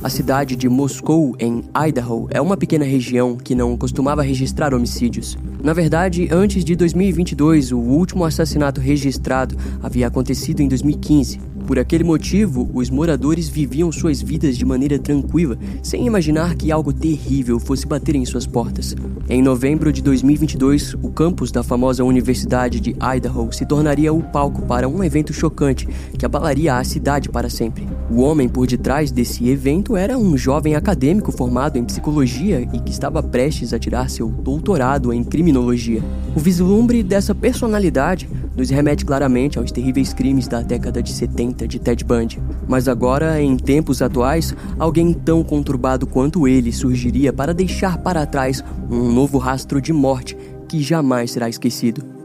A cidade de Moscou, em Idaho, é uma pequena região que não costumava registrar homicídios. Na verdade, antes de 2022, o último assassinato registrado havia acontecido em 2015. Por aquele motivo, os moradores viviam suas vidas de maneira tranquila, sem imaginar que algo terrível fosse bater em suas portas. Em novembro de 2022, o campus da famosa Universidade de Idaho se tornaria o palco para um evento chocante que abalaria a cidade para sempre. O homem por detrás desse evento era um jovem acadêmico formado em psicologia e que estava prestes a tirar seu doutorado em criminologia. O vislumbre dessa personalidade nos remete claramente aos terríveis crimes da década de 70 de Ted Bundy. Mas agora, em tempos atuais, alguém tão conturbado quanto ele surgiria para deixar para trás um novo rastro de morte que jamais será esquecido.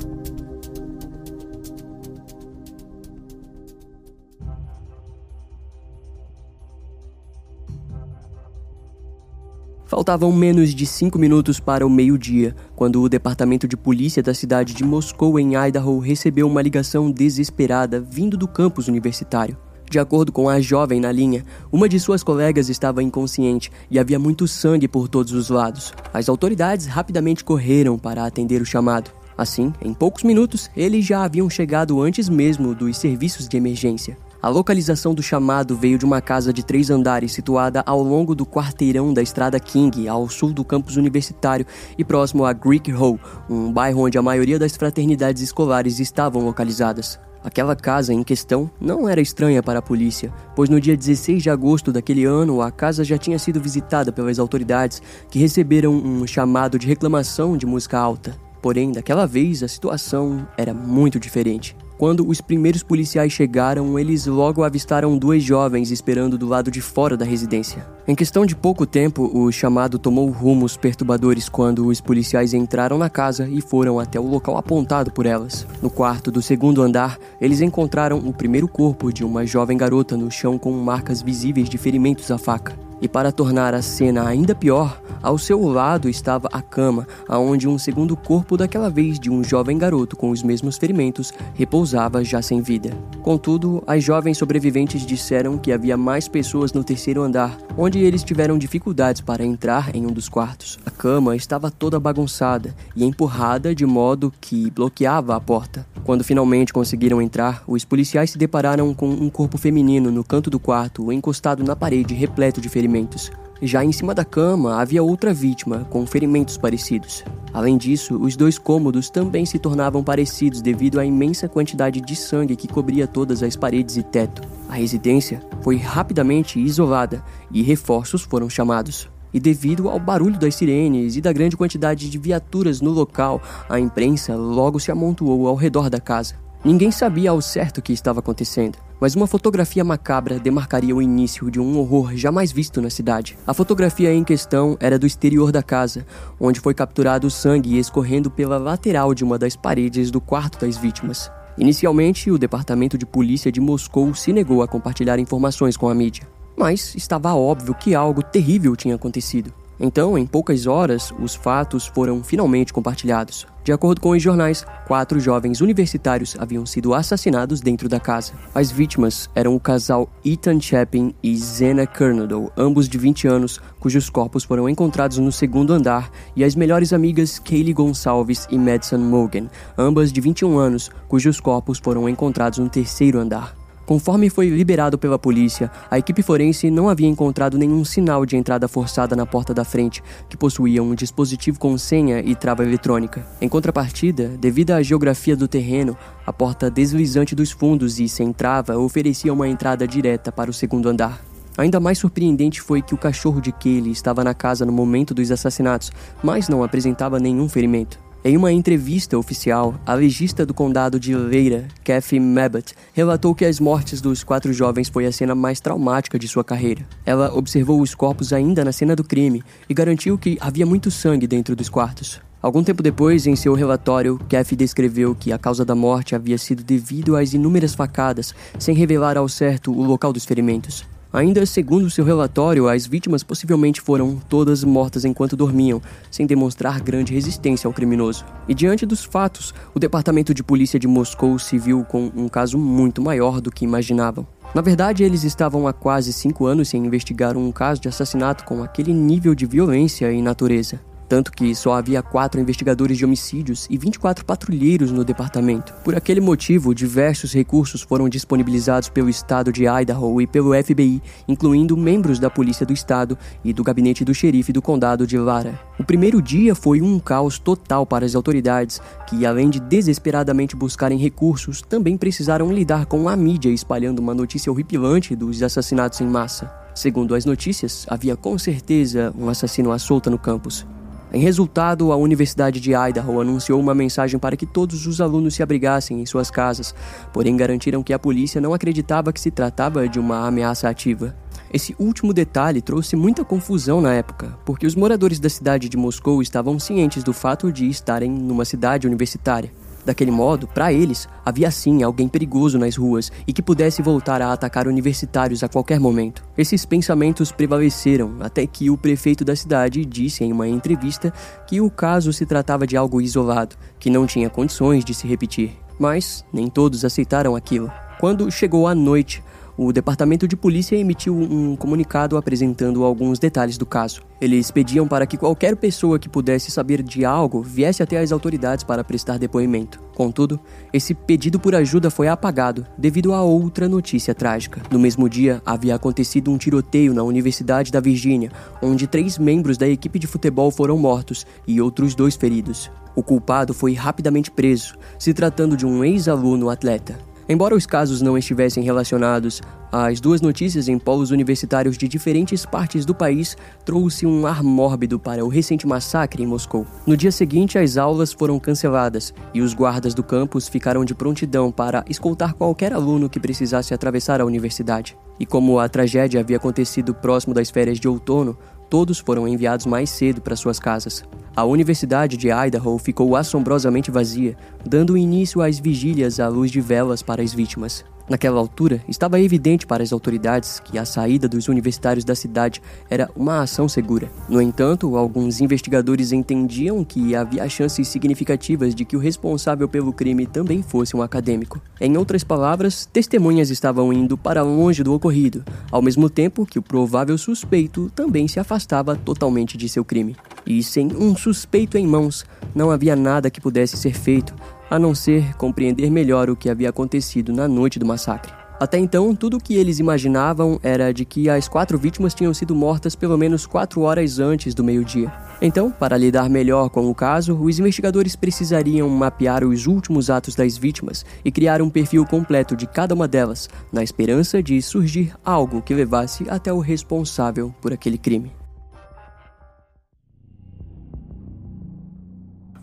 Faltavam menos de cinco minutos para o meio-dia, quando o departamento de polícia da cidade de Moscou, em Idaho, recebeu uma ligação desesperada vindo do campus universitário. De acordo com a jovem na linha, uma de suas colegas estava inconsciente e havia muito sangue por todos os lados. As autoridades rapidamente correram para atender o chamado. Assim, em poucos minutos, eles já haviam chegado antes mesmo dos serviços de emergência. A localização do chamado veio de uma casa de três andares situada ao longo do quarteirão da Estrada King, ao sul do campus universitário e próximo a Greek Hall, um bairro onde a maioria das fraternidades escolares estavam localizadas. Aquela casa em questão não era estranha para a polícia, pois no dia 16 de agosto daquele ano a casa já tinha sido visitada pelas autoridades que receberam um chamado de reclamação de música alta. Porém, daquela vez a situação era muito diferente. Quando os primeiros policiais chegaram, eles logo avistaram duas jovens esperando do lado de fora da residência. Em questão de pouco tempo, o chamado tomou rumos perturbadores quando os policiais entraram na casa e foram até o local apontado por elas. No quarto do segundo andar, eles encontraram o primeiro corpo de uma jovem garota no chão com marcas visíveis de ferimentos à faca. E para tornar a cena ainda pior, ao seu lado estava a cama, aonde um segundo corpo daquela vez de um jovem garoto com os mesmos ferimentos repousava já sem vida. Contudo, as jovens sobreviventes disseram que havia mais pessoas no terceiro andar, onde eles tiveram dificuldades para entrar em um dos quartos. A cama estava toda bagunçada e empurrada de modo que bloqueava a porta. Quando finalmente conseguiram entrar, os policiais se depararam com um corpo feminino no canto do quarto, encostado na parede repleto de ferimentos ferimentos. Já em cima da cama havia outra vítima, com ferimentos parecidos. Além disso, os dois cômodos também se tornavam parecidos devido à imensa quantidade de sangue que cobria todas as paredes e teto. A residência foi rapidamente isolada e reforços foram chamados. E devido ao barulho das sirenes e da grande quantidade de viaturas no local, a imprensa logo se amontoou ao redor da casa. Ninguém sabia ao certo o que estava acontecendo, mas uma fotografia macabra demarcaria o início de um horror jamais visto na cidade. A fotografia em questão era do exterior da casa, onde foi capturado o sangue escorrendo pela lateral de uma das paredes do quarto das vítimas. Inicialmente, o departamento de polícia de Moscou se negou a compartilhar informações com a mídia, mas estava óbvio que algo terrível tinha acontecido. Então, em poucas horas, os fatos foram finalmente compartilhados. De acordo com os jornais, quatro jovens universitários haviam sido assassinados dentro da casa. As vítimas eram o casal Ethan Chapin e Zena Kernodle, ambos de 20 anos, cujos corpos foram encontrados no segundo andar, e as melhores amigas Kaylee Gonçalves e Madison Morgan, ambas de 21 anos, cujos corpos foram encontrados no terceiro andar. Conforme foi liberado pela polícia, a equipe forense não havia encontrado nenhum sinal de entrada forçada na porta da frente, que possuía um dispositivo com senha e trava eletrônica. Em contrapartida, devido à geografia do terreno, a porta deslizante dos fundos e sem trava oferecia uma entrada direta para o segundo andar. Ainda mais surpreendente foi que o cachorro de Kelly estava na casa no momento dos assassinatos, mas não apresentava nenhum ferimento. Em uma entrevista oficial, a legista do condado de Leira, Kathy Mabott, relatou que as mortes dos quatro jovens foi a cena mais traumática de sua carreira. Ela observou os corpos ainda na cena do crime e garantiu que havia muito sangue dentro dos quartos. Algum tempo depois, em seu relatório, Kathy descreveu que a causa da morte havia sido devido às inúmeras facadas, sem revelar ao certo o local dos ferimentos. Ainda segundo seu relatório, as vítimas possivelmente foram todas mortas enquanto dormiam, sem demonstrar grande resistência ao criminoso. E diante dos fatos, o Departamento de Polícia de Moscou se viu com um caso muito maior do que imaginavam. Na verdade, eles estavam há quase cinco anos sem investigar um caso de assassinato com aquele nível de violência e natureza tanto que só havia quatro investigadores de homicídios e 24 patrulheiros no departamento. Por aquele motivo, diversos recursos foram disponibilizados pelo estado de Idaho e pelo FBI, incluindo membros da Polícia do Estado e do gabinete do xerife do condado de Lara. O primeiro dia foi um caos total para as autoridades, que além de desesperadamente buscarem recursos, também precisaram lidar com a mídia espalhando uma notícia horripilante dos assassinatos em massa. Segundo as notícias, havia com certeza um assassino à solta no campus. Em resultado, a Universidade de Idaho anunciou uma mensagem para que todos os alunos se abrigassem em suas casas, porém garantiram que a polícia não acreditava que se tratava de uma ameaça ativa. Esse último detalhe trouxe muita confusão na época, porque os moradores da cidade de Moscou estavam cientes do fato de estarem numa cidade universitária. Daquele modo, para eles, havia sim alguém perigoso nas ruas e que pudesse voltar a atacar universitários a qualquer momento. Esses pensamentos prevaleceram até que o prefeito da cidade disse em uma entrevista que o caso se tratava de algo isolado, que não tinha condições de se repetir. Mas nem todos aceitaram aquilo. Quando chegou a noite, o departamento de polícia emitiu um comunicado apresentando alguns detalhes do caso. Eles pediam para que qualquer pessoa que pudesse saber de algo viesse até as autoridades para prestar depoimento. Contudo, esse pedido por ajuda foi apagado devido a outra notícia trágica. No mesmo dia, havia acontecido um tiroteio na Universidade da Virgínia, onde três membros da equipe de futebol foram mortos e outros dois feridos. O culpado foi rapidamente preso, se tratando de um ex-aluno atleta. Embora os casos não estivessem relacionados, as duas notícias em polos universitários de diferentes partes do país trouxe um ar mórbido para o recente massacre em Moscou. No dia seguinte, as aulas foram canceladas e os guardas do campus ficaram de prontidão para escoltar qualquer aluno que precisasse atravessar a universidade. E como a tragédia havia acontecido próximo das férias de outono, todos foram enviados mais cedo para suas casas. A Universidade de Idaho ficou assombrosamente vazia, dando início às vigílias à luz de velas para as vítimas. Naquela altura, estava evidente para as autoridades que a saída dos universitários da cidade era uma ação segura. No entanto, alguns investigadores entendiam que havia chances significativas de que o responsável pelo crime também fosse um acadêmico. Em outras palavras, testemunhas estavam indo para longe do ocorrido, ao mesmo tempo que o provável suspeito também se afastava totalmente de seu crime. E sem um suspeito em mãos, não havia nada que pudesse ser feito a não ser compreender melhor o que havia acontecido na noite do massacre. Até então, tudo o que eles imaginavam era de que as quatro vítimas tinham sido mortas pelo menos quatro horas antes do meio-dia. Então, para lidar melhor com o caso, os investigadores precisariam mapear os últimos atos das vítimas e criar um perfil completo de cada uma delas, na esperança de surgir algo que levasse até o responsável por aquele crime.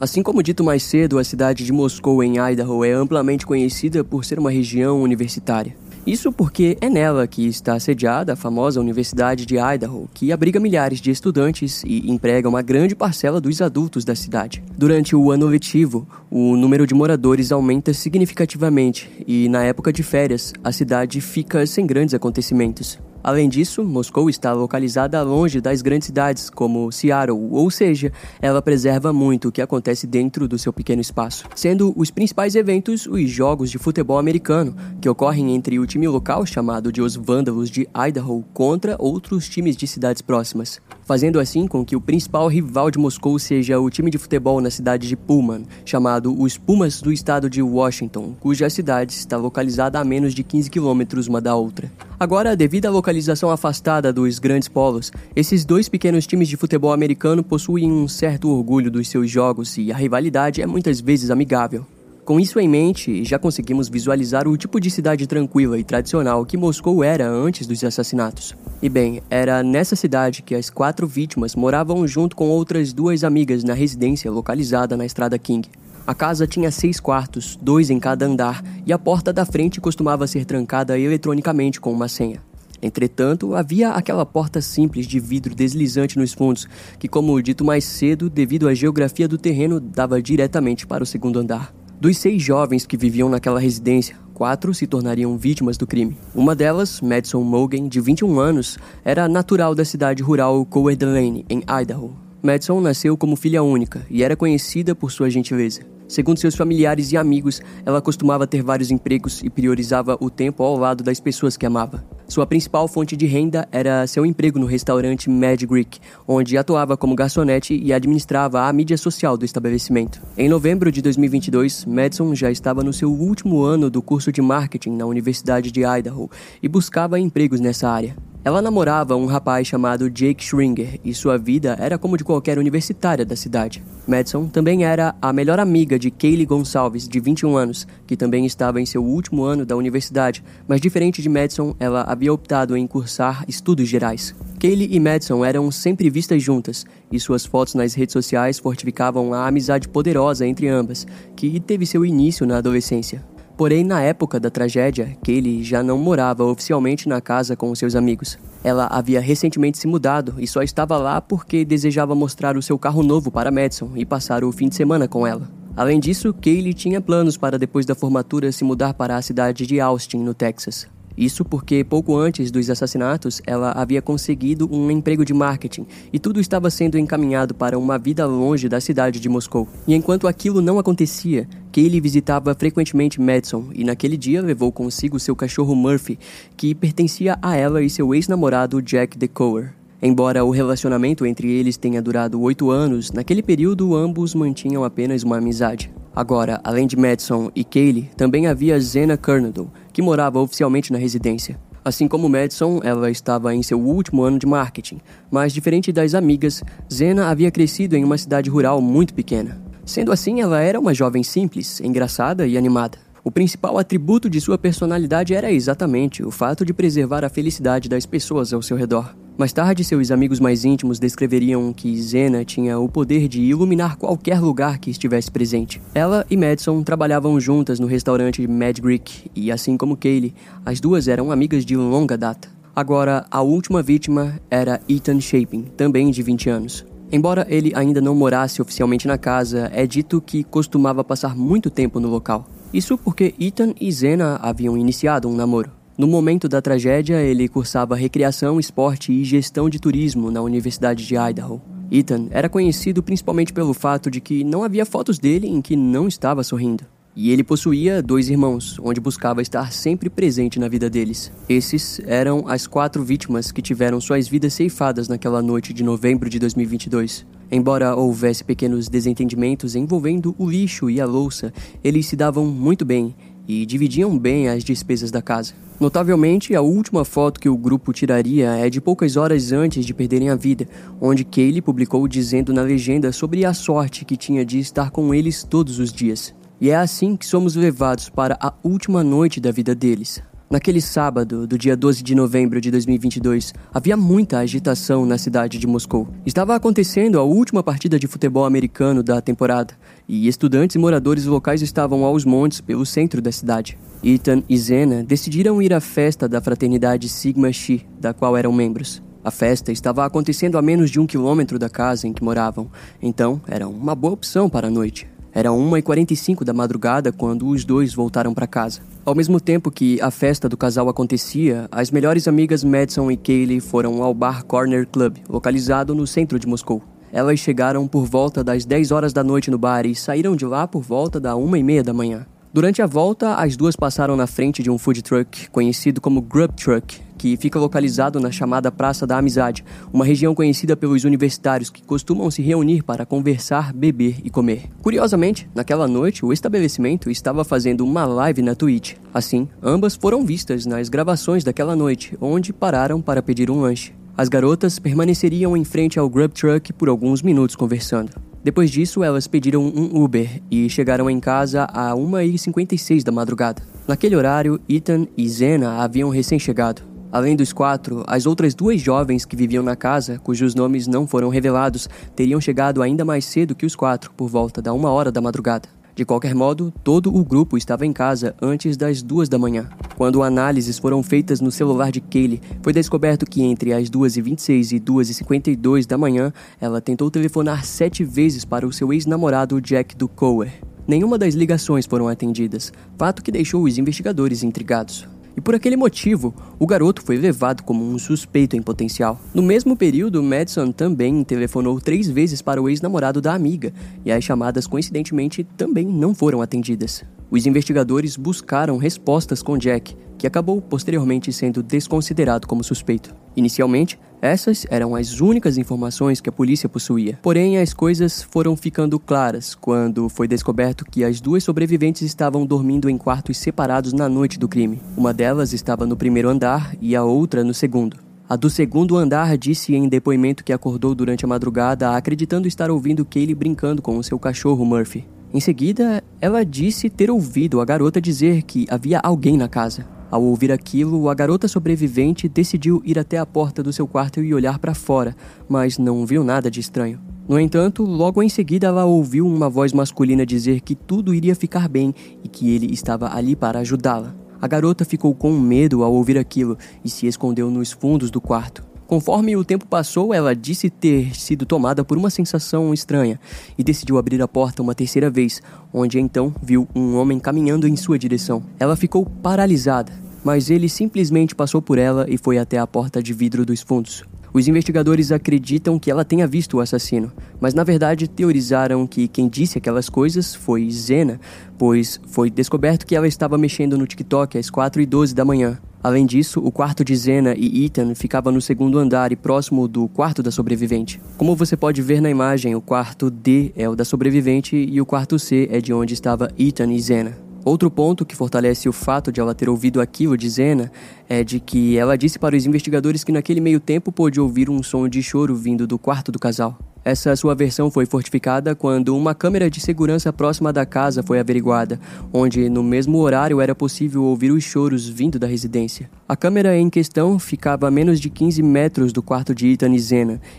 Assim como dito mais cedo, a cidade de Moscou, em Idaho, é amplamente conhecida por ser uma região universitária. Isso porque é nela que está sediada a famosa Universidade de Idaho, que abriga milhares de estudantes e emprega uma grande parcela dos adultos da cidade. Durante o ano letivo, o número de moradores aumenta significativamente e, na época de férias, a cidade fica sem grandes acontecimentos. Além disso, Moscou está localizada longe das grandes cidades, como Seattle, ou seja, ela preserva muito o que acontece dentro do seu pequeno espaço, sendo os principais eventos os jogos de futebol americano, que ocorrem entre o time local chamado de os Vândalos de Idaho contra outros times de cidades próximas fazendo assim com que o principal rival de Moscou seja o time de futebol na cidade de Pullman, chamado os Pumas do estado de Washington, cuja cidade está localizada a menos de 15 quilômetros uma da outra. Agora, devido à localização afastada dos grandes polos, esses dois pequenos times de futebol americano possuem um certo orgulho dos seus jogos e a rivalidade é muitas vezes amigável. Com isso em mente, já conseguimos visualizar o tipo de cidade tranquila e tradicional que Moscou era antes dos assassinatos. E bem, era nessa cidade que as quatro vítimas moravam junto com outras duas amigas na residência localizada na Estrada King. A casa tinha seis quartos, dois em cada andar, e a porta da frente costumava ser trancada eletronicamente com uma senha. Entretanto, havia aquela porta simples de vidro deslizante nos fundos, que, como dito mais cedo, devido à geografia do terreno, dava diretamente para o segundo andar. Dos seis jovens que viviam naquela residência, quatro se tornariam vítimas do crime. Uma delas, Madison Mogan, de 21 anos, era natural da cidade rural Coeur d'Alene, em Idaho. Madison nasceu como filha única e era conhecida por sua gentileza. Segundo seus familiares e amigos, ela costumava ter vários empregos e priorizava o tempo ao lado das pessoas que amava. Sua principal fonte de renda era seu emprego no restaurante Mad Greek, onde atuava como garçonete e administrava a mídia social do estabelecimento. Em novembro de 2022, Madison já estava no seu último ano do curso de marketing na Universidade de Idaho e buscava empregos nessa área. Ela namorava um rapaz chamado Jake Schringer e sua vida era como de qualquer universitária da cidade. Madison também era a melhor amiga de Kaylee Gonçalves, de 21 anos, que também estava em seu último ano da universidade, mas diferente de Madison, ela havia optado em cursar estudos gerais. Kaylee e Madison eram sempre vistas juntas, e suas fotos nas redes sociais fortificavam a amizade poderosa entre ambas, que teve seu início na adolescência. Porém, na época da tragédia, Kaylee já não morava oficialmente na casa com seus amigos. Ela havia recentemente se mudado e só estava lá porque desejava mostrar o seu carro novo para Madison e passar o fim de semana com ela. Além disso, Kaylee tinha planos para depois da formatura se mudar para a cidade de Austin, no Texas. Isso porque pouco antes dos assassinatos, ela havia conseguido um emprego de marketing e tudo estava sendo encaminhado para uma vida longe da cidade de Moscou. E enquanto aquilo não acontecia, Kaylee visitava frequentemente Madison e naquele dia levou consigo seu cachorro Murphy, que pertencia a ela e seu ex-namorado Jack DeCoer. Embora o relacionamento entre eles tenha durado oito anos, naquele período ambos mantinham apenas uma amizade. Agora, além de Madison e Kaylee, também havia Zena Kernodle, que morava oficialmente na residência. Assim como Madison, ela estava em seu último ano de marketing, mas diferente das amigas, Zena havia crescido em uma cidade rural muito pequena. Sendo assim, ela era uma jovem simples, engraçada e animada. O principal atributo de sua personalidade era exatamente o fato de preservar a felicidade das pessoas ao seu redor. Mais tarde, seus amigos mais íntimos descreveriam que Zena tinha o poder de iluminar qualquer lugar que estivesse presente. Ela e Madison trabalhavam juntas no restaurante Mad Greek e, assim como Kaylee, as duas eram amigas de longa data. Agora, a última vítima era Ethan Shaping, também de 20 anos. Embora ele ainda não morasse oficialmente na casa, é dito que costumava passar muito tempo no local. Isso porque Ethan e Zena haviam iniciado um namoro. No momento da tragédia, ele cursava recreação, esporte e gestão de turismo na Universidade de Idaho. Ethan era conhecido principalmente pelo fato de que não havia fotos dele em que não estava sorrindo. E ele possuía dois irmãos, onde buscava estar sempre presente na vida deles. Esses eram as quatro vítimas que tiveram suas vidas ceifadas naquela noite de novembro de 2022. Embora houvesse pequenos desentendimentos envolvendo o lixo e a louça, eles se davam muito bem e dividiam bem as despesas da casa. Notavelmente, a última foto que o grupo tiraria é de poucas horas antes de perderem a vida, onde Kaylee publicou dizendo na legenda sobre a sorte que tinha de estar com eles todos os dias. E é assim que somos levados para a última noite da vida deles, Naquele sábado, do dia 12 de novembro de 2022, havia muita agitação na cidade de Moscou. Estava acontecendo a última partida de futebol americano da temporada, e estudantes e moradores locais estavam aos montes pelo centro da cidade. Ethan e Zena decidiram ir à festa da fraternidade Sigma Chi, da qual eram membros. A festa estava acontecendo a menos de um quilômetro da casa em que moravam, então era uma boa opção para a noite. Era 1h45 da madrugada quando os dois voltaram para casa. Ao mesmo tempo que a festa do casal acontecia, as melhores amigas Madison e Kaylee foram ao Bar Corner Club, localizado no centro de Moscou. Elas chegaram por volta das 10 horas da noite no bar e saíram de lá por volta da 1 e meia da manhã. Durante a volta, as duas passaram na frente de um food truck conhecido como Grub Truck, que fica localizado na chamada Praça da Amizade, uma região conhecida pelos universitários que costumam se reunir para conversar, beber e comer. Curiosamente, naquela noite, o estabelecimento estava fazendo uma live na Twitch. Assim, ambas foram vistas nas gravações daquela noite, onde pararam para pedir um lanche. As garotas permaneceriam em frente ao Grub Truck por alguns minutos conversando. Depois disso, elas pediram um Uber e chegaram em casa a 1h56 da madrugada. Naquele horário, Ethan e Zena haviam recém-chegado. Além dos quatro, as outras duas jovens que viviam na casa, cujos nomes não foram revelados, teriam chegado ainda mais cedo que os quatro, por volta da uma hora da madrugada. De qualquer modo, todo o grupo estava em casa antes das duas da manhã. Quando análises foram feitas no celular de Kaylee, foi descoberto que entre as 2h26 e 2h52 da manhã, ela tentou telefonar sete vezes para o seu ex-namorado Jack Ducower. Nenhuma das ligações foram atendidas, fato que deixou os investigadores intrigados. E por aquele motivo, o garoto foi levado como um suspeito em potencial. No mesmo período, Madison também telefonou três vezes para o ex-namorado da amiga, e as chamadas coincidentemente também não foram atendidas. Os investigadores buscaram respostas com Jack, que acabou posteriormente sendo desconsiderado como suspeito. Inicialmente, essas eram as únicas informações que a polícia possuía. Porém, as coisas foram ficando claras quando foi descoberto que as duas sobreviventes estavam dormindo em quartos separados na noite do crime. Uma delas estava no primeiro andar e a outra no segundo. A do segundo andar disse em depoimento que acordou durante a madrugada acreditando estar ouvindo Kaylee brincando com o seu cachorro Murphy. Em seguida, ela disse ter ouvido a garota dizer que havia alguém na casa. Ao ouvir aquilo, a garota sobrevivente decidiu ir até a porta do seu quarto e olhar para fora, mas não viu nada de estranho. No entanto, logo em seguida ela ouviu uma voz masculina dizer que tudo iria ficar bem e que ele estava ali para ajudá-la. A garota ficou com medo ao ouvir aquilo e se escondeu nos fundos do quarto. Conforme o tempo passou, ela disse ter sido tomada por uma sensação estranha e decidiu abrir a porta uma terceira vez, onde então viu um homem caminhando em sua direção. Ela ficou paralisada, mas ele simplesmente passou por ela e foi até a porta de vidro dos fundos. Os investigadores acreditam que ela tenha visto o assassino, mas na verdade teorizaram que quem disse aquelas coisas foi Zena, pois foi descoberto que ela estava mexendo no TikTok às 4 e 12 da manhã. Além disso, o quarto de Zena e Ethan ficava no segundo andar e próximo do quarto da sobrevivente. Como você pode ver na imagem, o quarto D é o da sobrevivente e o quarto C é de onde estava Ethan e Zena. Outro ponto que fortalece o fato de ela ter ouvido aquilo de Zena é de que ela disse para os investigadores que naquele meio tempo pôde ouvir um som de choro vindo do quarto do casal. Essa sua versão foi fortificada quando uma câmera de segurança próxima da casa foi averiguada, onde no mesmo horário era possível ouvir os choros vindo da residência. A câmera em questão ficava a menos de 15 metros do quarto de Ethan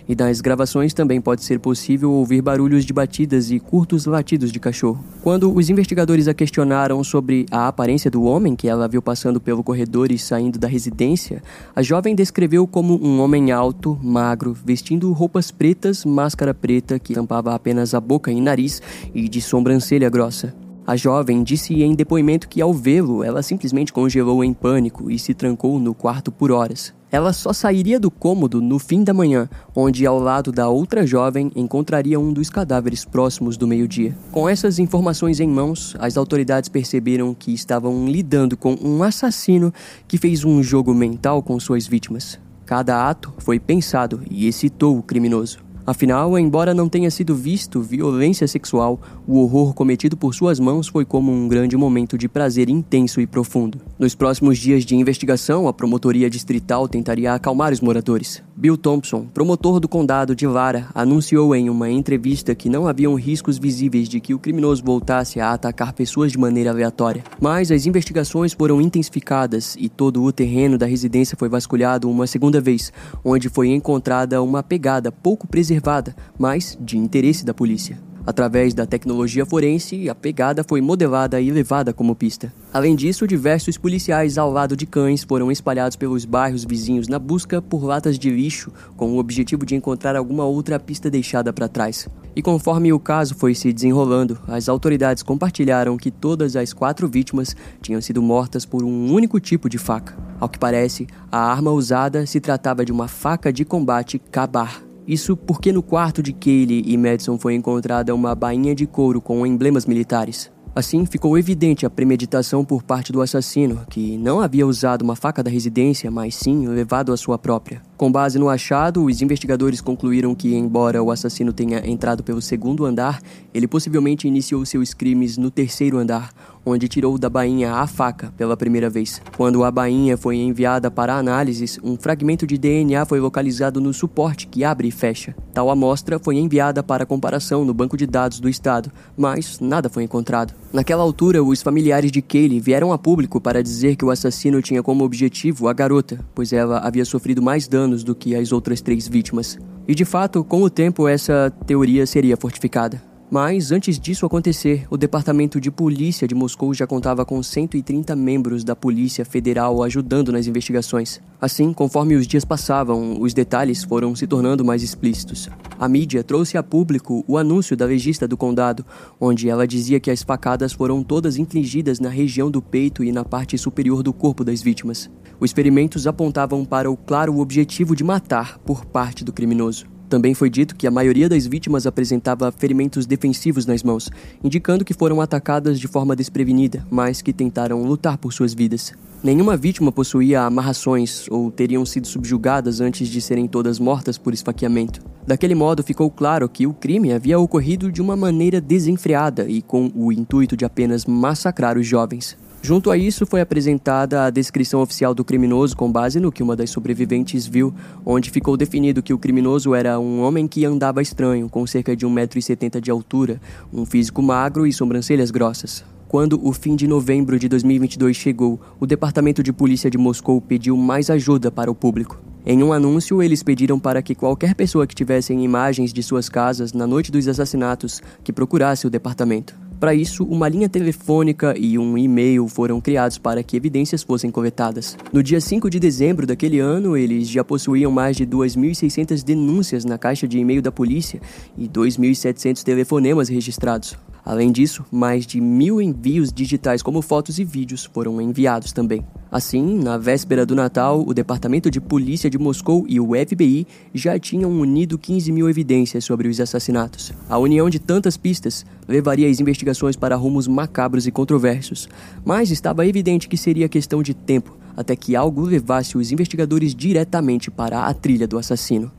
e nas gravações também pode ser possível ouvir barulhos de batidas e curtos latidos de cachorro. Quando os investigadores a questionaram sobre a aparência do homem que ela viu passando pelo corredor e saindo da residência, a jovem descreveu como um homem alto, magro, vestindo roupas pretas, máscara preta que tampava apenas a boca e nariz e de sobrancelha grossa. A jovem disse em depoimento que ao vê-lo, ela simplesmente congelou em pânico e se trancou no quarto por horas. Ela só sairia do cômodo no fim da manhã, onde ao lado da outra jovem encontraria um dos cadáveres próximos do meio-dia. Com essas informações em mãos, as autoridades perceberam que estavam lidando com um assassino que fez um jogo mental com suas vítimas. Cada ato foi pensado e excitou o criminoso. Afinal, embora não tenha sido visto violência sexual, o horror cometido por suas mãos foi como um grande momento de prazer intenso e profundo. Nos próximos dias de investigação, a promotoria distrital tentaria acalmar os moradores. Bill Thompson, promotor do condado de Lara, anunciou em uma entrevista que não haviam riscos visíveis de que o criminoso voltasse a atacar pessoas de maneira aleatória. Mas as investigações foram intensificadas e todo o terreno da residência foi vasculhado uma segunda vez, onde foi encontrada uma pegada pouco preservada, mas de interesse da polícia. Através da tecnologia forense, a pegada foi modelada e levada como pista. Além disso, diversos policiais ao lado de cães foram espalhados pelos bairros vizinhos na busca por latas de lixo, com o objetivo de encontrar alguma outra pista deixada para trás. E conforme o caso foi se desenrolando, as autoridades compartilharam que todas as quatro vítimas tinham sido mortas por um único tipo de faca. Ao que parece, a arma usada se tratava de uma faca de combate Kabar. Isso porque no quarto de Kaylee e Madison foi encontrada uma bainha de couro com emblemas militares. Assim, ficou evidente a premeditação por parte do assassino, que não havia usado uma faca da residência, mas sim levado a sua própria. Com base no achado, os investigadores concluíram que, embora o assassino tenha entrado pelo segundo andar, ele possivelmente iniciou seus crimes no terceiro andar, onde tirou da bainha a faca pela primeira vez. Quando a bainha foi enviada para análises, um fragmento de DNA foi localizado no suporte que abre e fecha. Tal amostra foi enviada para comparação no banco de dados do estado, mas nada foi encontrado. Naquela altura, os familiares de Kaylee vieram a público para dizer que o assassino tinha como objetivo a garota, pois ela havia sofrido mais danos do que as outras três vítimas. E de fato, com o tempo, essa teoria seria fortificada. Mas antes disso acontecer, o Departamento de Polícia de Moscou já contava com 130 membros da Polícia Federal ajudando nas investigações. Assim, conforme os dias passavam, os detalhes foram se tornando mais explícitos. A mídia trouxe a público o anúncio da legista do condado, onde ela dizia que as facadas foram todas infligidas na região do peito e na parte superior do corpo das vítimas. Os experimentos apontavam para o claro objetivo de matar por parte do criminoso. Também foi dito que a maioria das vítimas apresentava ferimentos defensivos nas mãos, indicando que foram atacadas de forma desprevenida, mas que tentaram lutar por suas vidas. Nenhuma vítima possuía amarrações ou teriam sido subjugadas antes de serem todas mortas por esfaqueamento. Daquele modo, ficou claro que o crime havia ocorrido de uma maneira desenfreada e com o intuito de apenas massacrar os jovens. Junto a isso, foi apresentada a descrição oficial do criminoso com base no que uma das sobreviventes viu, onde ficou definido que o criminoso era um homem que andava estranho, com cerca de 1,70m de altura, um físico magro e sobrancelhas grossas. Quando o fim de novembro de 2022 chegou, o Departamento de Polícia de Moscou pediu mais ajuda para o público. Em um anúncio, eles pediram para que qualquer pessoa que tivesse imagens de suas casas na noite dos assassinatos que procurasse o departamento. Para isso, uma linha telefônica e um e-mail foram criados para que evidências fossem coletadas. No dia 5 de dezembro daquele ano, eles já possuíam mais de 2.600 denúncias na caixa de e-mail da polícia e 2.700 telefonemas registrados. Além disso, mais de mil envios digitais, como fotos e vídeos, foram enviados também. Assim, na véspera do Natal, o Departamento de Polícia de Moscou e o FBI já tinham unido 15 mil evidências sobre os assassinatos. A união de tantas pistas levaria as investigações para rumos macabros e controversos, mas estava evidente que seria questão de tempo até que algo levasse os investigadores diretamente para a trilha do assassino.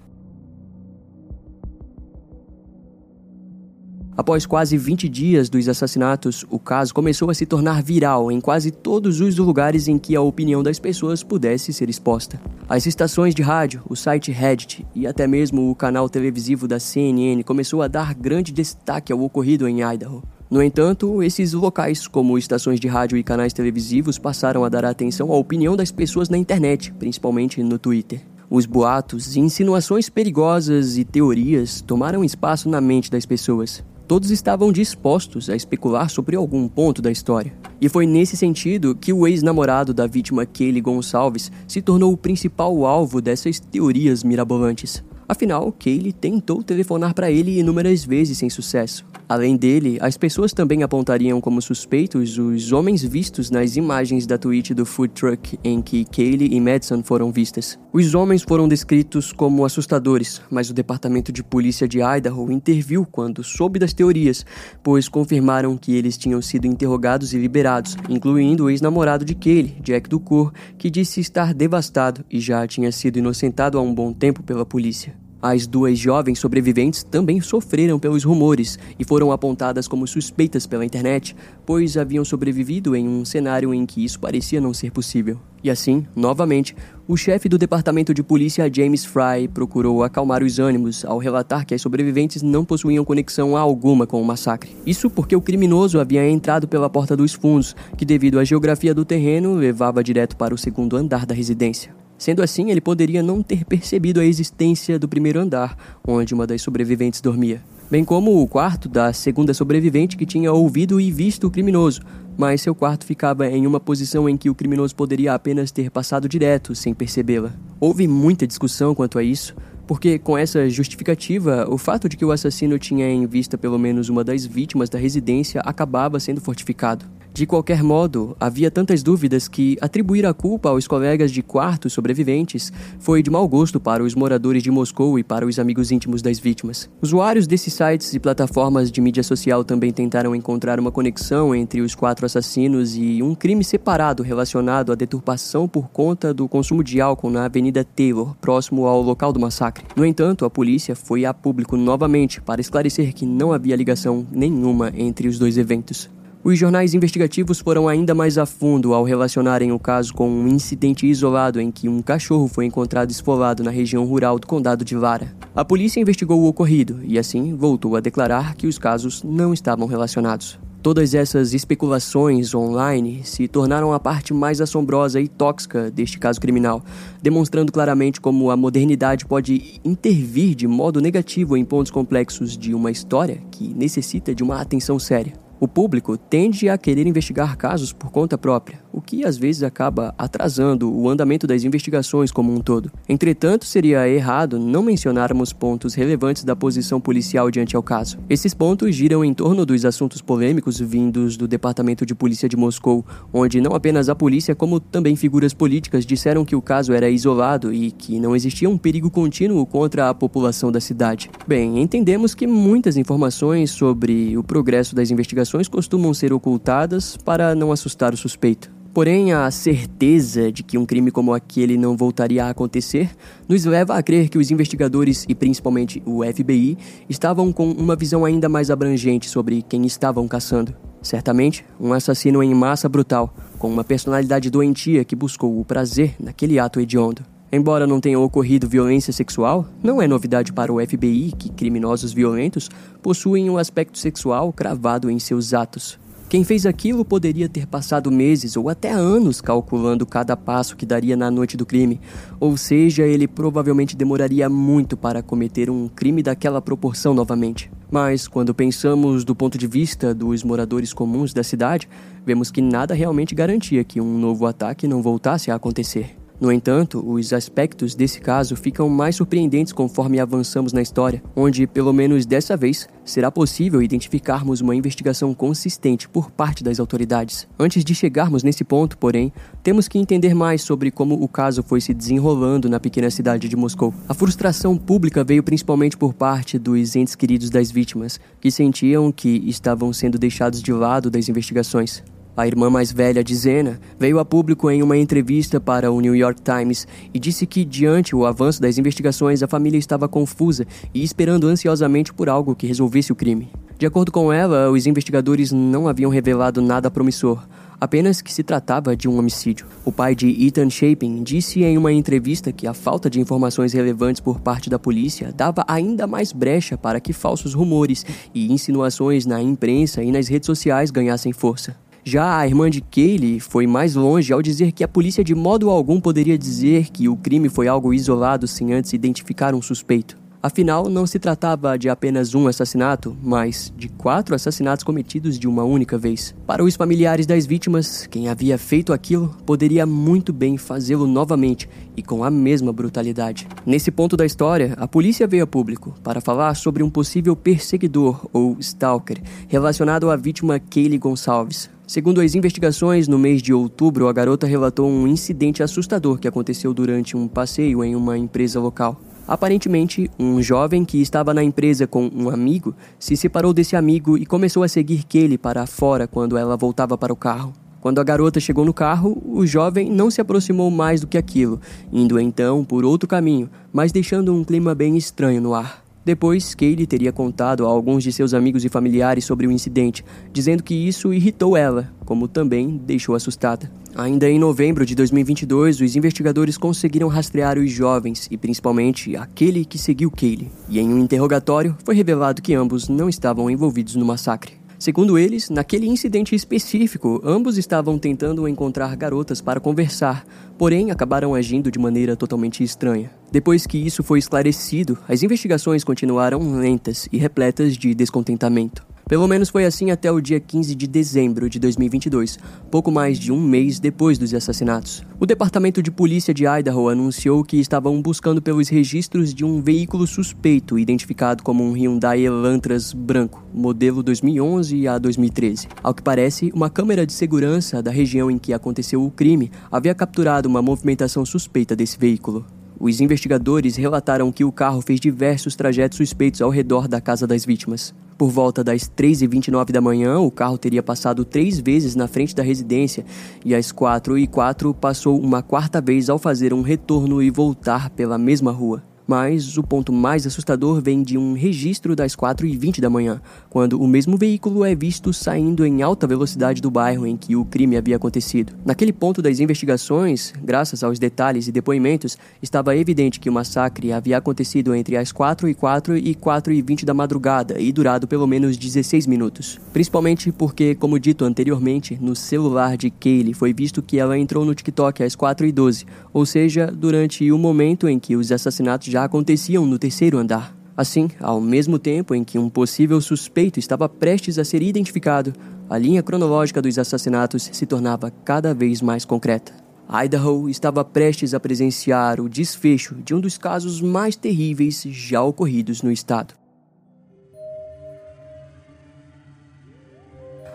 Após quase 20 dias dos assassinatos, o caso começou a se tornar viral em quase todos os lugares em que a opinião das pessoas pudesse ser exposta. As estações de rádio, o site Reddit e até mesmo o canal televisivo da CNN começou a dar grande destaque ao ocorrido em Idaho. No entanto, esses locais, como estações de rádio e canais televisivos, passaram a dar atenção à opinião das pessoas na internet, principalmente no Twitter. Os boatos, insinuações perigosas e teorias tomaram espaço na mente das pessoas. Todos estavam dispostos a especular sobre algum ponto da história. E foi nesse sentido que o ex-namorado da vítima Kaylee Gonçalves se tornou o principal alvo dessas teorias mirabolantes. Afinal, Kaylee tentou telefonar para ele inúmeras vezes sem sucesso. Além dele, as pessoas também apontariam como suspeitos os homens vistos nas imagens da tweet do food truck em que Kaylee e Madison foram vistas. Os homens foram descritos como assustadores, mas o Departamento de Polícia de Idaho interviu quando soube das teorias, pois confirmaram que eles tinham sido interrogados e liberados, incluindo o ex-namorado de Kaylee, Jack Ducour, que disse estar devastado e já tinha sido inocentado há um bom tempo pela polícia. As duas jovens sobreviventes também sofreram pelos rumores e foram apontadas como suspeitas pela internet, pois haviam sobrevivido em um cenário em que isso parecia não ser possível. E assim, novamente, o chefe do departamento de polícia James Fry procurou acalmar os ânimos ao relatar que as sobreviventes não possuíam conexão alguma com o massacre. Isso porque o criminoso havia entrado pela porta dos fundos, que devido à geografia do terreno levava direto para o segundo andar da residência. Sendo assim, ele poderia não ter percebido a existência do primeiro andar, onde uma das sobreviventes dormia, bem como o quarto da segunda sobrevivente que tinha ouvido e visto o criminoso, mas seu quarto ficava em uma posição em que o criminoso poderia apenas ter passado direto sem percebê-la. Houve muita discussão quanto a isso, porque com essa justificativa, o fato de que o assassino tinha em vista pelo menos uma das vítimas da residência acabava sendo fortificado. De qualquer modo, havia tantas dúvidas que atribuir a culpa aos colegas de quarto sobreviventes foi de mau gosto para os moradores de Moscou e para os amigos íntimos das vítimas. Usuários desses sites e plataformas de mídia social também tentaram encontrar uma conexão entre os quatro assassinos e um crime separado relacionado à deturpação por conta do consumo de álcool na Avenida Taylor, próximo ao local do massacre. No entanto, a polícia foi a público novamente para esclarecer que não havia ligação nenhuma entre os dois eventos. Os jornais investigativos foram ainda mais a fundo ao relacionarem o caso com um incidente isolado em que um cachorro foi encontrado esfolado na região rural do condado de Vara. A polícia investigou o ocorrido e, assim, voltou a declarar que os casos não estavam relacionados. Todas essas especulações online se tornaram a parte mais assombrosa e tóxica deste caso criminal, demonstrando claramente como a modernidade pode intervir de modo negativo em pontos complexos de uma história que necessita de uma atenção séria. O público tende a querer investigar casos por conta própria, o que às vezes acaba atrasando o andamento das investigações como um todo. Entretanto, seria errado não mencionarmos pontos relevantes da posição policial diante ao caso. Esses pontos giram em torno dos assuntos polêmicos vindos do Departamento de Polícia de Moscou, onde não apenas a polícia, como também figuras políticas disseram que o caso era isolado e que não existia um perigo contínuo contra a população da cidade. Bem, entendemos que muitas informações sobre o progresso das investigações informações costumam ser ocultadas para não assustar o suspeito. Porém, a certeza de que um crime como aquele não voltaria a acontecer nos leva a crer que os investigadores e principalmente o FBI estavam com uma visão ainda mais abrangente sobre quem estavam caçando. Certamente, um assassino em massa brutal, com uma personalidade doentia que buscou o prazer naquele ato hediondo. Embora não tenha ocorrido violência sexual, não é novidade para o FBI que criminosos violentos possuem um aspecto sexual cravado em seus atos. Quem fez aquilo poderia ter passado meses ou até anos calculando cada passo que daria na noite do crime, ou seja, ele provavelmente demoraria muito para cometer um crime daquela proporção novamente. Mas quando pensamos do ponto de vista dos moradores comuns da cidade, vemos que nada realmente garantia que um novo ataque não voltasse a acontecer. No entanto, os aspectos desse caso ficam mais surpreendentes conforme avançamos na história, onde, pelo menos dessa vez, será possível identificarmos uma investigação consistente por parte das autoridades. Antes de chegarmos nesse ponto, porém, temos que entender mais sobre como o caso foi se desenrolando na pequena cidade de Moscou. A frustração pública veio principalmente por parte dos entes queridos das vítimas, que sentiam que estavam sendo deixados de lado das investigações. A irmã mais velha de Zena veio a público em uma entrevista para o New York Times e disse que, diante o avanço das investigações, a família estava confusa e esperando ansiosamente por algo que resolvesse o crime. De acordo com ela, os investigadores não haviam revelado nada promissor, apenas que se tratava de um homicídio. O pai de Ethan Shaping disse em uma entrevista que a falta de informações relevantes por parte da polícia dava ainda mais brecha para que falsos rumores e insinuações na imprensa e nas redes sociais ganhassem força. Já a irmã de Kaylee foi mais longe ao dizer que a polícia de modo algum poderia dizer que o crime foi algo isolado sem antes identificar um suspeito. Afinal, não se tratava de apenas um assassinato, mas de quatro assassinatos cometidos de uma única vez. Para os familiares das vítimas, quem havia feito aquilo poderia muito bem fazê-lo novamente e com a mesma brutalidade. Nesse ponto da história, a polícia veio a público para falar sobre um possível perseguidor ou stalker relacionado à vítima Kaylee Gonçalves, Segundo as investigações, no mês de outubro, a garota relatou um incidente assustador que aconteceu durante um passeio em uma empresa local. Aparentemente, um jovem que estava na empresa com um amigo se separou desse amigo e começou a seguir Kelly para fora quando ela voltava para o carro. Quando a garota chegou no carro, o jovem não se aproximou mais do que aquilo, indo então por outro caminho, mas deixando um clima bem estranho no ar. Depois, Kaylee teria contado a alguns de seus amigos e familiares sobre o incidente, dizendo que isso irritou ela, como também deixou assustada. Ainda em novembro de 2022, os investigadores conseguiram rastrear os jovens e principalmente aquele que seguiu Kaylee. E em um interrogatório, foi revelado que ambos não estavam envolvidos no massacre. Segundo eles, naquele incidente específico, ambos estavam tentando encontrar garotas para conversar, porém acabaram agindo de maneira totalmente estranha. Depois que isso foi esclarecido, as investigações continuaram lentas e repletas de descontentamento. Pelo menos foi assim até o dia 15 de dezembro de 2022, pouco mais de um mês depois dos assassinatos. O Departamento de Polícia de Idaho anunciou que estavam buscando pelos registros de um veículo suspeito identificado como um Hyundai Elantras branco, modelo 2011 a 2013. Ao que parece, uma câmera de segurança da região em que aconteceu o crime havia capturado uma movimentação suspeita desse veículo. Os investigadores relataram que o carro fez diversos trajetos suspeitos ao redor da casa das vítimas. Por volta das 3h29 da manhã, o carro teria passado três vezes na frente da residência e às 4h04 passou uma quarta vez ao fazer um retorno e voltar pela mesma rua. Mas o ponto mais assustador vem de um registro das 4h20 da manhã, quando o mesmo veículo é visto saindo em alta velocidade do bairro em que o crime havia acontecido. Naquele ponto das investigações, graças aos detalhes e depoimentos, estava evidente que o massacre havia acontecido entre as 4 e 4 e 4 e 20 da madrugada e durado pelo menos 16 minutos. Principalmente porque, como dito anteriormente, no celular de Kaylee foi visto que ela entrou no TikTok às 4 e 12, ou seja, durante o momento em que os assassinatos já aconteciam no terceiro andar. Assim, ao mesmo tempo em que um possível suspeito estava prestes a ser identificado, a linha cronológica dos assassinatos se tornava cada vez mais concreta. Idaho estava prestes a presenciar o desfecho de um dos casos mais terríveis já ocorridos no estado.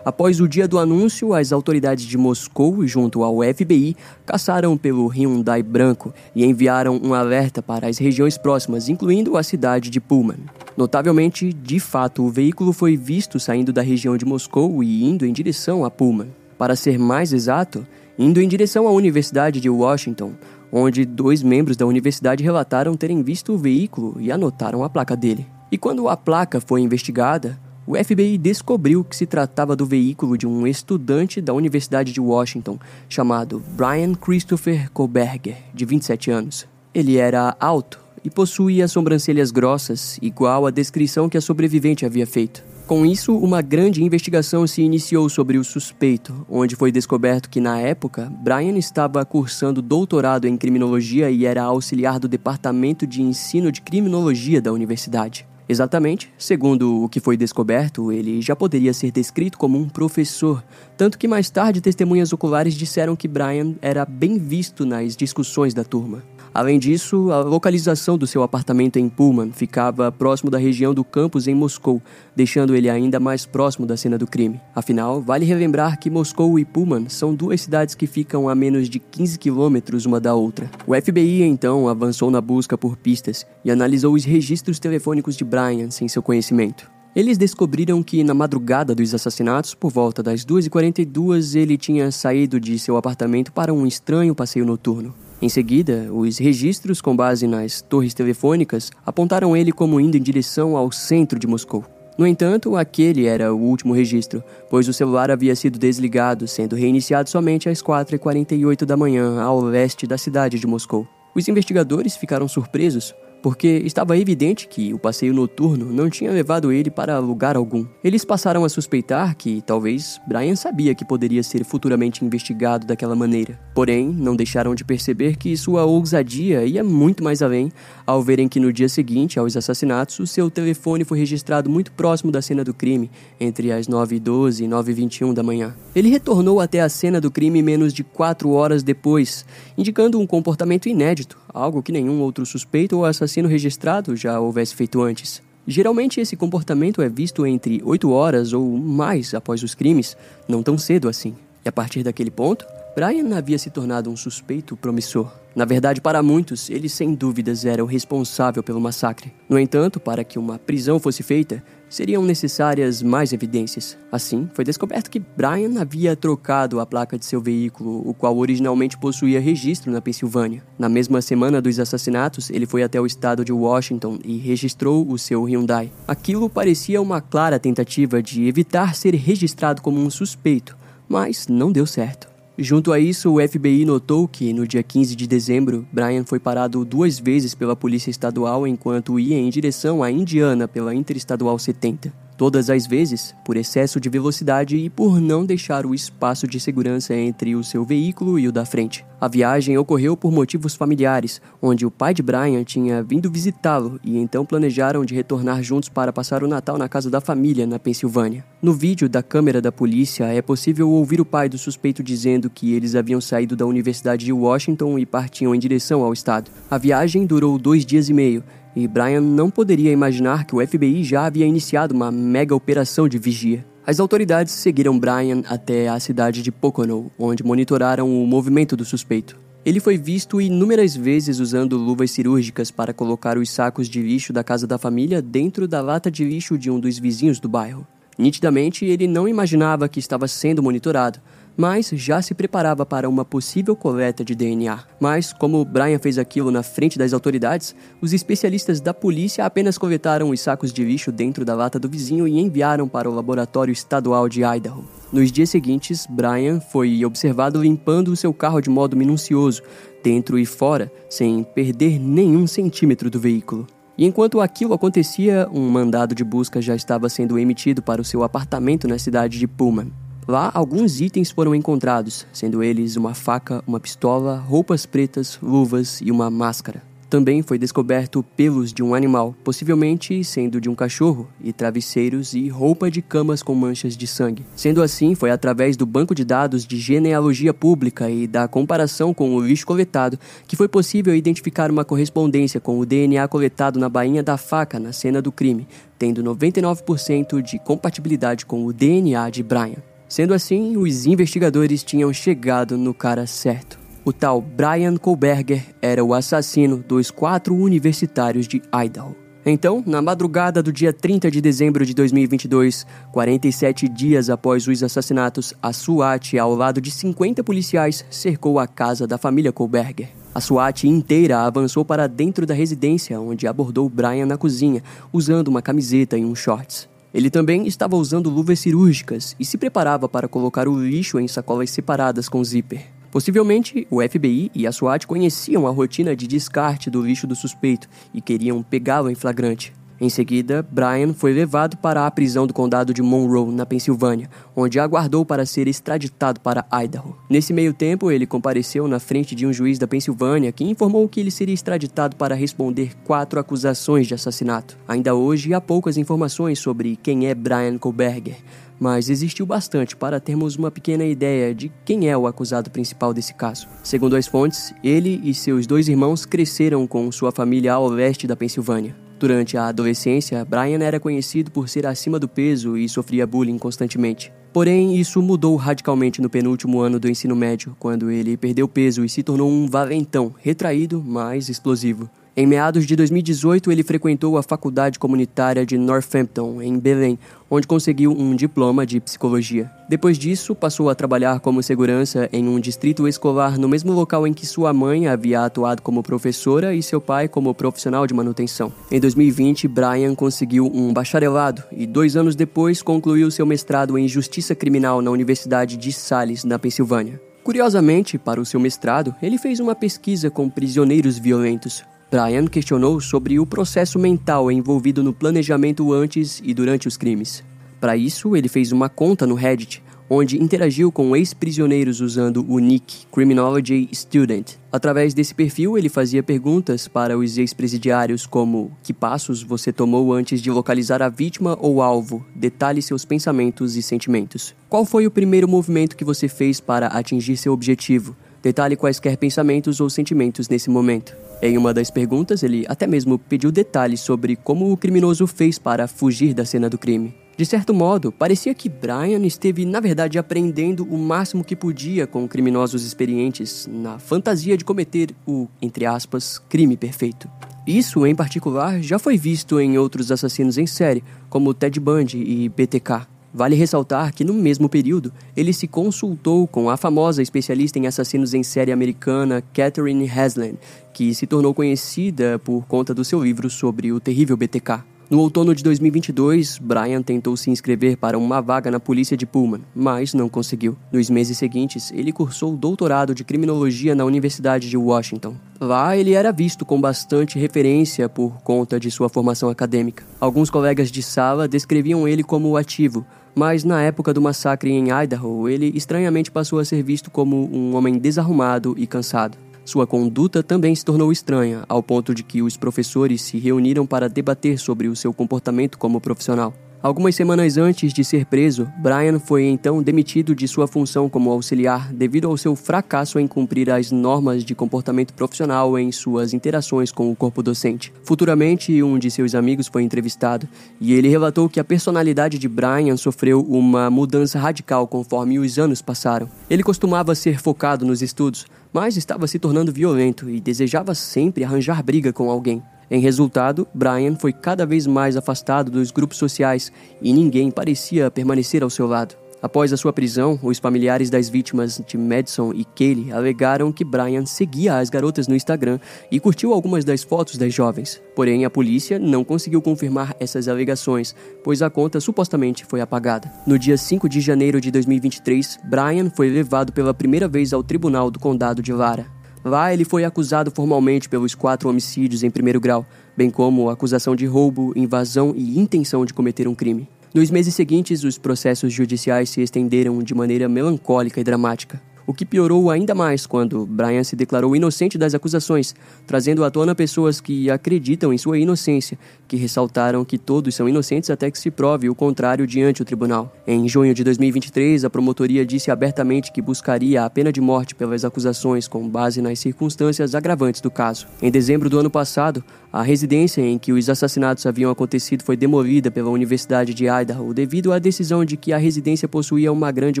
Após o dia do anúncio, as autoridades de Moscou, junto ao FBI, caçaram pelo Hyundai branco e enviaram um alerta para as regiões próximas, incluindo a cidade de Pullman. Notavelmente, de fato, o veículo foi visto saindo da região de Moscou e indo em direção a Pullman. Para ser mais exato, indo em direção à Universidade de Washington, onde dois membros da universidade relataram terem visto o veículo e anotaram a placa dele. E quando a placa foi investigada, o FBI descobriu que se tratava do veículo de um estudante da Universidade de Washington chamado Brian Christopher Koberger, de 27 anos. Ele era alto e possuía sobrancelhas grossas, igual à descrição que a sobrevivente havia feito. Com isso, uma grande investigação se iniciou sobre o suspeito, onde foi descoberto que, na época, Brian estava cursando doutorado em criminologia e era auxiliar do Departamento de Ensino de Criminologia da universidade. Exatamente, segundo o que foi descoberto, ele já poderia ser descrito como um professor, tanto que mais tarde testemunhas oculares disseram que Brian era bem visto nas discussões da turma. Além disso, a localização do seu apartamento em Pullman ficava próximo da região do campus em Moscou, deixando ele ainda mais próximo da cena do crime. Afinal, vale relembrar que Moscou e Pullman são duas cidades que ficam a menos de 15 quilômetros uma da outra. O FBI então avançou na busca por pistas e analisou os registros telefônicos de Brian sem seu conhecimento. Eles descobriram que na madrugada dos assassinatos, por volta das 2h42, ele tinha saído de seu apartamento para um estranho passeio noturno. Em seguida, os registros com base nas torres telefônicas apontaram ele como indo em direção ao centro de Moscou. No entanto, aquele era o último registro, pois o celular havia sido desligado, sendo reiniciado somente às 4h48 da manhã, ao leste da cidade de Moscou. Os investigadores ficaram surpresos porque estava evidente que o passeio noturno não tinha levado ele para lugar algum. Eles passaram a suspeitar que talvez Brian sabia que poderia ser futuramente investigado daquela maneira. Porém, não deixaram de perceber que sua ousadia ia muito mais além ao verem que no dia seguinte aos assassinatos, o seu telefone foi registrado muito próximo da cena do crime, entre as 9h12 e 9h21 da manhã. Ele retornou até a cena do crime menos de quatro horas depois, indicando um comportamento inédito, algo que nenhum outro suspeito ou assassino registrado já houvesse feito antes. Geralmente esse comportamento é visto entre 8 horas ou mais após os crimes, não tão cedo assim. E a partir daquele ponto, Brian havia se tornado um suspeito promissor. Na verdade, para muitos, ele sem dúvidas era o responsável pelo massacre. No entanto, para que uma prisão fosse feita, seriam necessárias mais evidências. Assim, foi descoberto que Brian havia trocado a placa de seu veículo, o qual originalmente possuía registro na Pensilvânia. Na mesma semana dos assassinatos, ele foi até o estado de Washington e registrou o seu Hyundai. Aquilo parecia uma clara tentativa de evitar ser registrado como um suspeito, mas não deu certo. Junto a isso, o FBI notou que, no dia 15 de dezembro, Brian foi parado duas vezes pela Polícia Estadual enquanto ia em direção à Indiana pela Interestadual 70. Todas as vezes, por excesso de velocidade e por não deixar o espaço de segurança entre o seu veículo e o da frente. A viagem ocorreu por motivos familiares, onde o pai de Brian tinha vindo visitá-lo e então planejaram de retornar juntos para passar o Natal na casa da família, na Pensilvânia. No vídeo da câmera da polícia, é possível ouvir o pai do suspeito dizendo que eles haviam saído da Universidade de Washington e partiam em direção ao estado. A viagem durou dois dias e meio e Brian não poderia imaginar que o FBI já havia iniciado uma mega operação de vigia. As autoridades seguiram Brian até a cidade de Pocono, onde monitoraram o movimento do suspeito. Ele foi visto inúmeras vezes usando luvas cirúrgicas para colocar os sacos de lixo da casa da família dentro da lata de lixo de um dos vizinhos do bairro. Nitidamente, ele não imaginava que estava sendo monitorado, mas já se preparava para uma possível coleta de DNA. Mas, como Brian fez aquilo na frente das autoridades, os especialistas da polícia apenas coletaram os sacos de lixo dentro da lata do vizinho e enviaram para o laboratório estadual de Idaho. Nos dias seguintes, Brian foi observado limpando o seu carro de modo minucioso, dentro e fora, sem perder nenhum centímetro do veículo. E enquanto aquilo acontecia, um mandado de busca já estava sendo emitido para o seu apartamento na cidade de Pullman. Lá, alguns itens foram encontrados, sendo eles uma faca, uma pistola, roupas pretas, luvas e uma máscara. Também foi descoberto pelos de um animal, possivelmente sendo de um cachorro, e travesseiros e roupa de camas com manchas de sangue. Sendo assim, foi através do banco de dados de genealogia pública e da comparação com o lixo coletado que foi possível identificar uma correspondência com o DNA coletado na bainha da faca na cena do crime, tendo 99% de compatibilidade com o DNA de Brian. Sendo assim, os investigadores tinham chegado no cara certo. O tal Brian Kohlberger era o assassino dos quatro universitários de Idaho. Então, na madrugada do dia 30 de dezembro de 2022, 47 dias após os assassinatos, a SWAT, ao lado de 50 policiais, cercou a casa da família Kohlberger. A SWAT inteira avançou para dentro da residência, onde abordou Brian na cozinha, usando uma camiseta e um shorts. Ele também estava usando luvas cirúrgicas e se preparava para colocar o lixo em sacolas separadas com zíper. Possivelmente, o FBI e a SWAT conheciam a rotina de descarte do lixo do suspeito e queriam pegá-lo em flagrante. Em seguida, Brian foi levado para a prisão do condado de Monroe, na Pensilvânia, onde aguardou para ser extraditado para Idaho. Nesse meio tempo, ele compareceu na frente de um juiz da Pensilvânia que informou que ele seria extraditado para responder quatro acusações de assassinato. Ainda hoje, há poucas informações sobre quem é Brian Kohlberger, mas existiu bastante para termos uma pequena ideia de quem é o acusado principal desse caso. Segundo as fontes, ele e seus dois irmãos cresceram com sua família ao leste da Pensilvânia. Durante a adolescência, Brian era conhecido por ser acima do peso e sofria bullying constantemente. Porém, isso mudou radicalmente no penúltimo ano do ensino médio, quando ele perdeu peso e se tornou um valentão, retraído, mas explosivo. Em meados de 2018, ele frequentou a Faculdade Comunitária de Northampton, em Belém, onde conseguiu um diploma de psicologia. Depois disso, passou a trabalhar como segurança em um distrito escolar no mesmo local em que sua mãe havia atuado como professora e seu pai como profissional de manutenção. Em 2020, Brian conseguiu um bacharelado e, dois anos depois, concluiu seu mestrado em Justiça Criminal na Universidade de Salles, na Pensilvânia. Curiosamente, para o seu mestrado, ele fez uma pesquisa com prisioneiros violentos, Brian questionou sobre o processo mental envolvido no planejamento antes e durante os crimes. Para isso, ele fez uma conta no Reddit, onde interagiu com ex-prisioneiros usando o nick Criminology Student. Através desse perfil, ele fazia perguntas para os ex-presidiários como: que passos você tomou antes de localizar a vítima ou alvo? Detalhe seus pensamentos e sentimentos. Qual foi o primeiro movimento que você fez para atingir seu objetivo? Detalhe quaisquer pensamentos ou sentimentos nesse momento. Em uma das perguntas, ele até mesmo pediu detalhes sobre como o criminoso fez para fugir da cena do crime. De certo modo, parecia que Brian esteve, na verdade, aprendendo o máximo que podia com criminosos experientes na fantasia de cometer o, entre aspas, crime perfeito. Isso, em particular, já foi visto em outros assassinos em série, como Ted Bundy e BTK. Vale ressaltar que no mesmo período, ele se consultou com a famosa especialista em assassinos em série americana Catherine Hasland, que se tornou conhecida por conta do seu livro sobre o terrível BTK. No outono de 2022, Brian tentou se inscrever para uma vaga na polícia de Pullman, mas não conseguiu. Nos meses seguintes, ele cursou o doutorado de criminologia na Universidade de Washington. Lá, ele era visto com bastante referência por conta de sua formação acadêmica. Alguns colegas de sala descreviam ele como ativo, mas na época do massacre em Idaho, ele estranhamente passou a ser visto como um homem desarrumado e cansado. Sua conduta também se tornou estranha, ao ponto de que os professores se reuniram para debater sobre o seu comportamento como profissional. Algumas semanas antes de ser preso, Brian foi então demitido de sua função como auxiliar devido ao seu fracasso em cumprir as normas de comportamento profissional em suas interações com o corpo docente. Futuramente, um de seus amigos foi entrevistado e ele relatou que a personalidade de Brian sofreu uma mudança radical conforme os anos passaram. Ele costumava ser focado nos estudos, mas estava se tornando violento e desejava sempre arranjar briga com alguém. Em resultado, Brian foi cada vez mais afastado dos grupos sociais e ninguém parecia permanecer ao seu lado. Após a sua prisão, os familiares das vítimas de Madison e Kaylee alegaram que Brian seguia as garotas no Instagram e curtiu algumas das fotos das jovens. Porém, a polícia não conseguiu confirmar essas alegações, pois a conta supostamente foi apagada. No dia 5 de janeiro de 2023, Brian foi levado pela primeira vez ao tribunal do condado de Lara. Lá, ele foi acusado formalmente pelos quatro homicídios em primeiro grau, bem como acusação de roubo, invasão e intenção de cometer um crime. Nos meses seguintes, os processos judiciais se estenderam de maneira melancólica e dramática o que piorou ainda mais quando Brian se declarou inocente das acusações, trazendo à tona pessoas que acreditam em sua inocência, que ressaltaram que todos são inocentes até que se prove o contrário diante o tribunal. Em junho de 2023, a promotoria disse abertamente que buscaria a pena de morte pelas acusações com base nas circunstâncias agravantes do caso. Em dezembro do ano passado, a residência em que os assassinatos haviam acontecido foi demolida pela Universidade de Idaho devido à decisão de que a residência possuía uma grande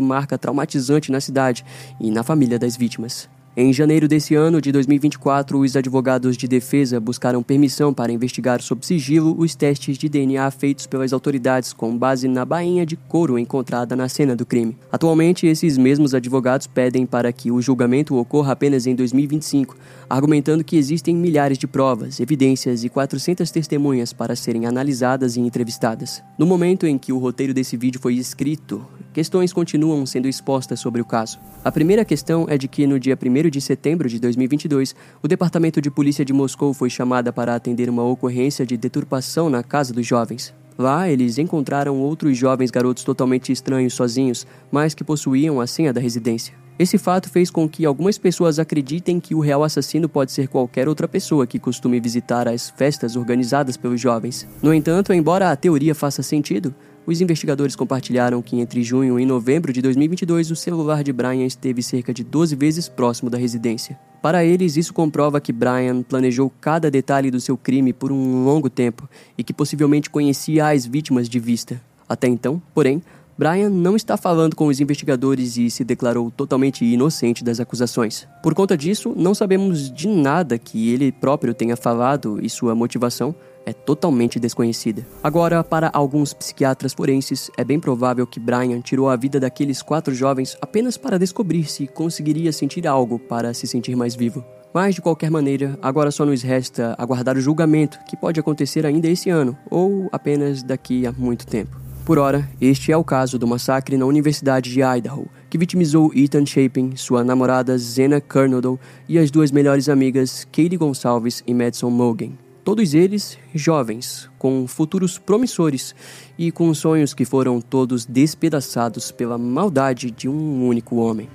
marca traumatizante na cidade e na família das vítimas. Em janeiro desse ano de 2024, os advogados de defesa buscaram permissão para investigar sob sigilo os testes de DNA feitos pelas autoridades com base na bainha de couro encontrada na cena do crime. Atualmente, esses mesmos advogados pedem para que o julgamento ocorra apenas em 2025, argumentando que existem milhares de provas, evidências e 400 testemunhas para serem analisadas e entrevistadas. No momento em que o roteiro desse vídeo foi escrito, questões continuam sendo expostas sobre o caso. A primeira questão é de que no dia 1 de setembro de 2022, o Departamento de Polícia de Moscou foi chamada para atender uma ocorrência de deturpação na casa dos jovens. Lá, eles encontraram outros jovens garotos totalmente estranhos sozinhos, mas que possuíam a senha da residência. Esse fato fez com que algumas pessoas acreditem que o real assassino pode ser qualquer outra pessoa que costume visitar as festas organizadas pelos jovens. No entanto, embora a teoria faça sentido, os investigadores compartilharam que entre junho e novembro de 2022 o celular de Brian esteve cerca de 12 vezes próximo da residência. Para eles, isso comprova que Brian planejou cada detalhe do seu crime por um longo tempo e que possivelmente conhecia as vítimas de vista. Até então, porém, Brian não está falando com os investigadores e se declarou totalmente inocente das acusações. Por conta disso, não sabemos de nada que ele próprio tenha falado e sua motivação é totalmente desconhecida. Agora, para alguns psiquiatras forenses, é bem provável que Brian tirou a vida daqueles quatro jovens apenas para descobrir se conseguiria sentir algo para se sentir mais vivo. Mas, de qualquer maneira, agora só nos resta aguardar o julgamento, que pode acontecer ainda esse ano, ou apenas daqui a muito tempo. Por ora, este é o caso do massacre na Universidade de Idaho, que vitimizou Ethan Chapin, sua namorada Zena Kernodle e as duas melhores amigas Katie Gonçalves e Madison Mogan. Todos eles jovens, com futuros promissores e com sonhos que foram todos despedaçados pela maldade de um único homem.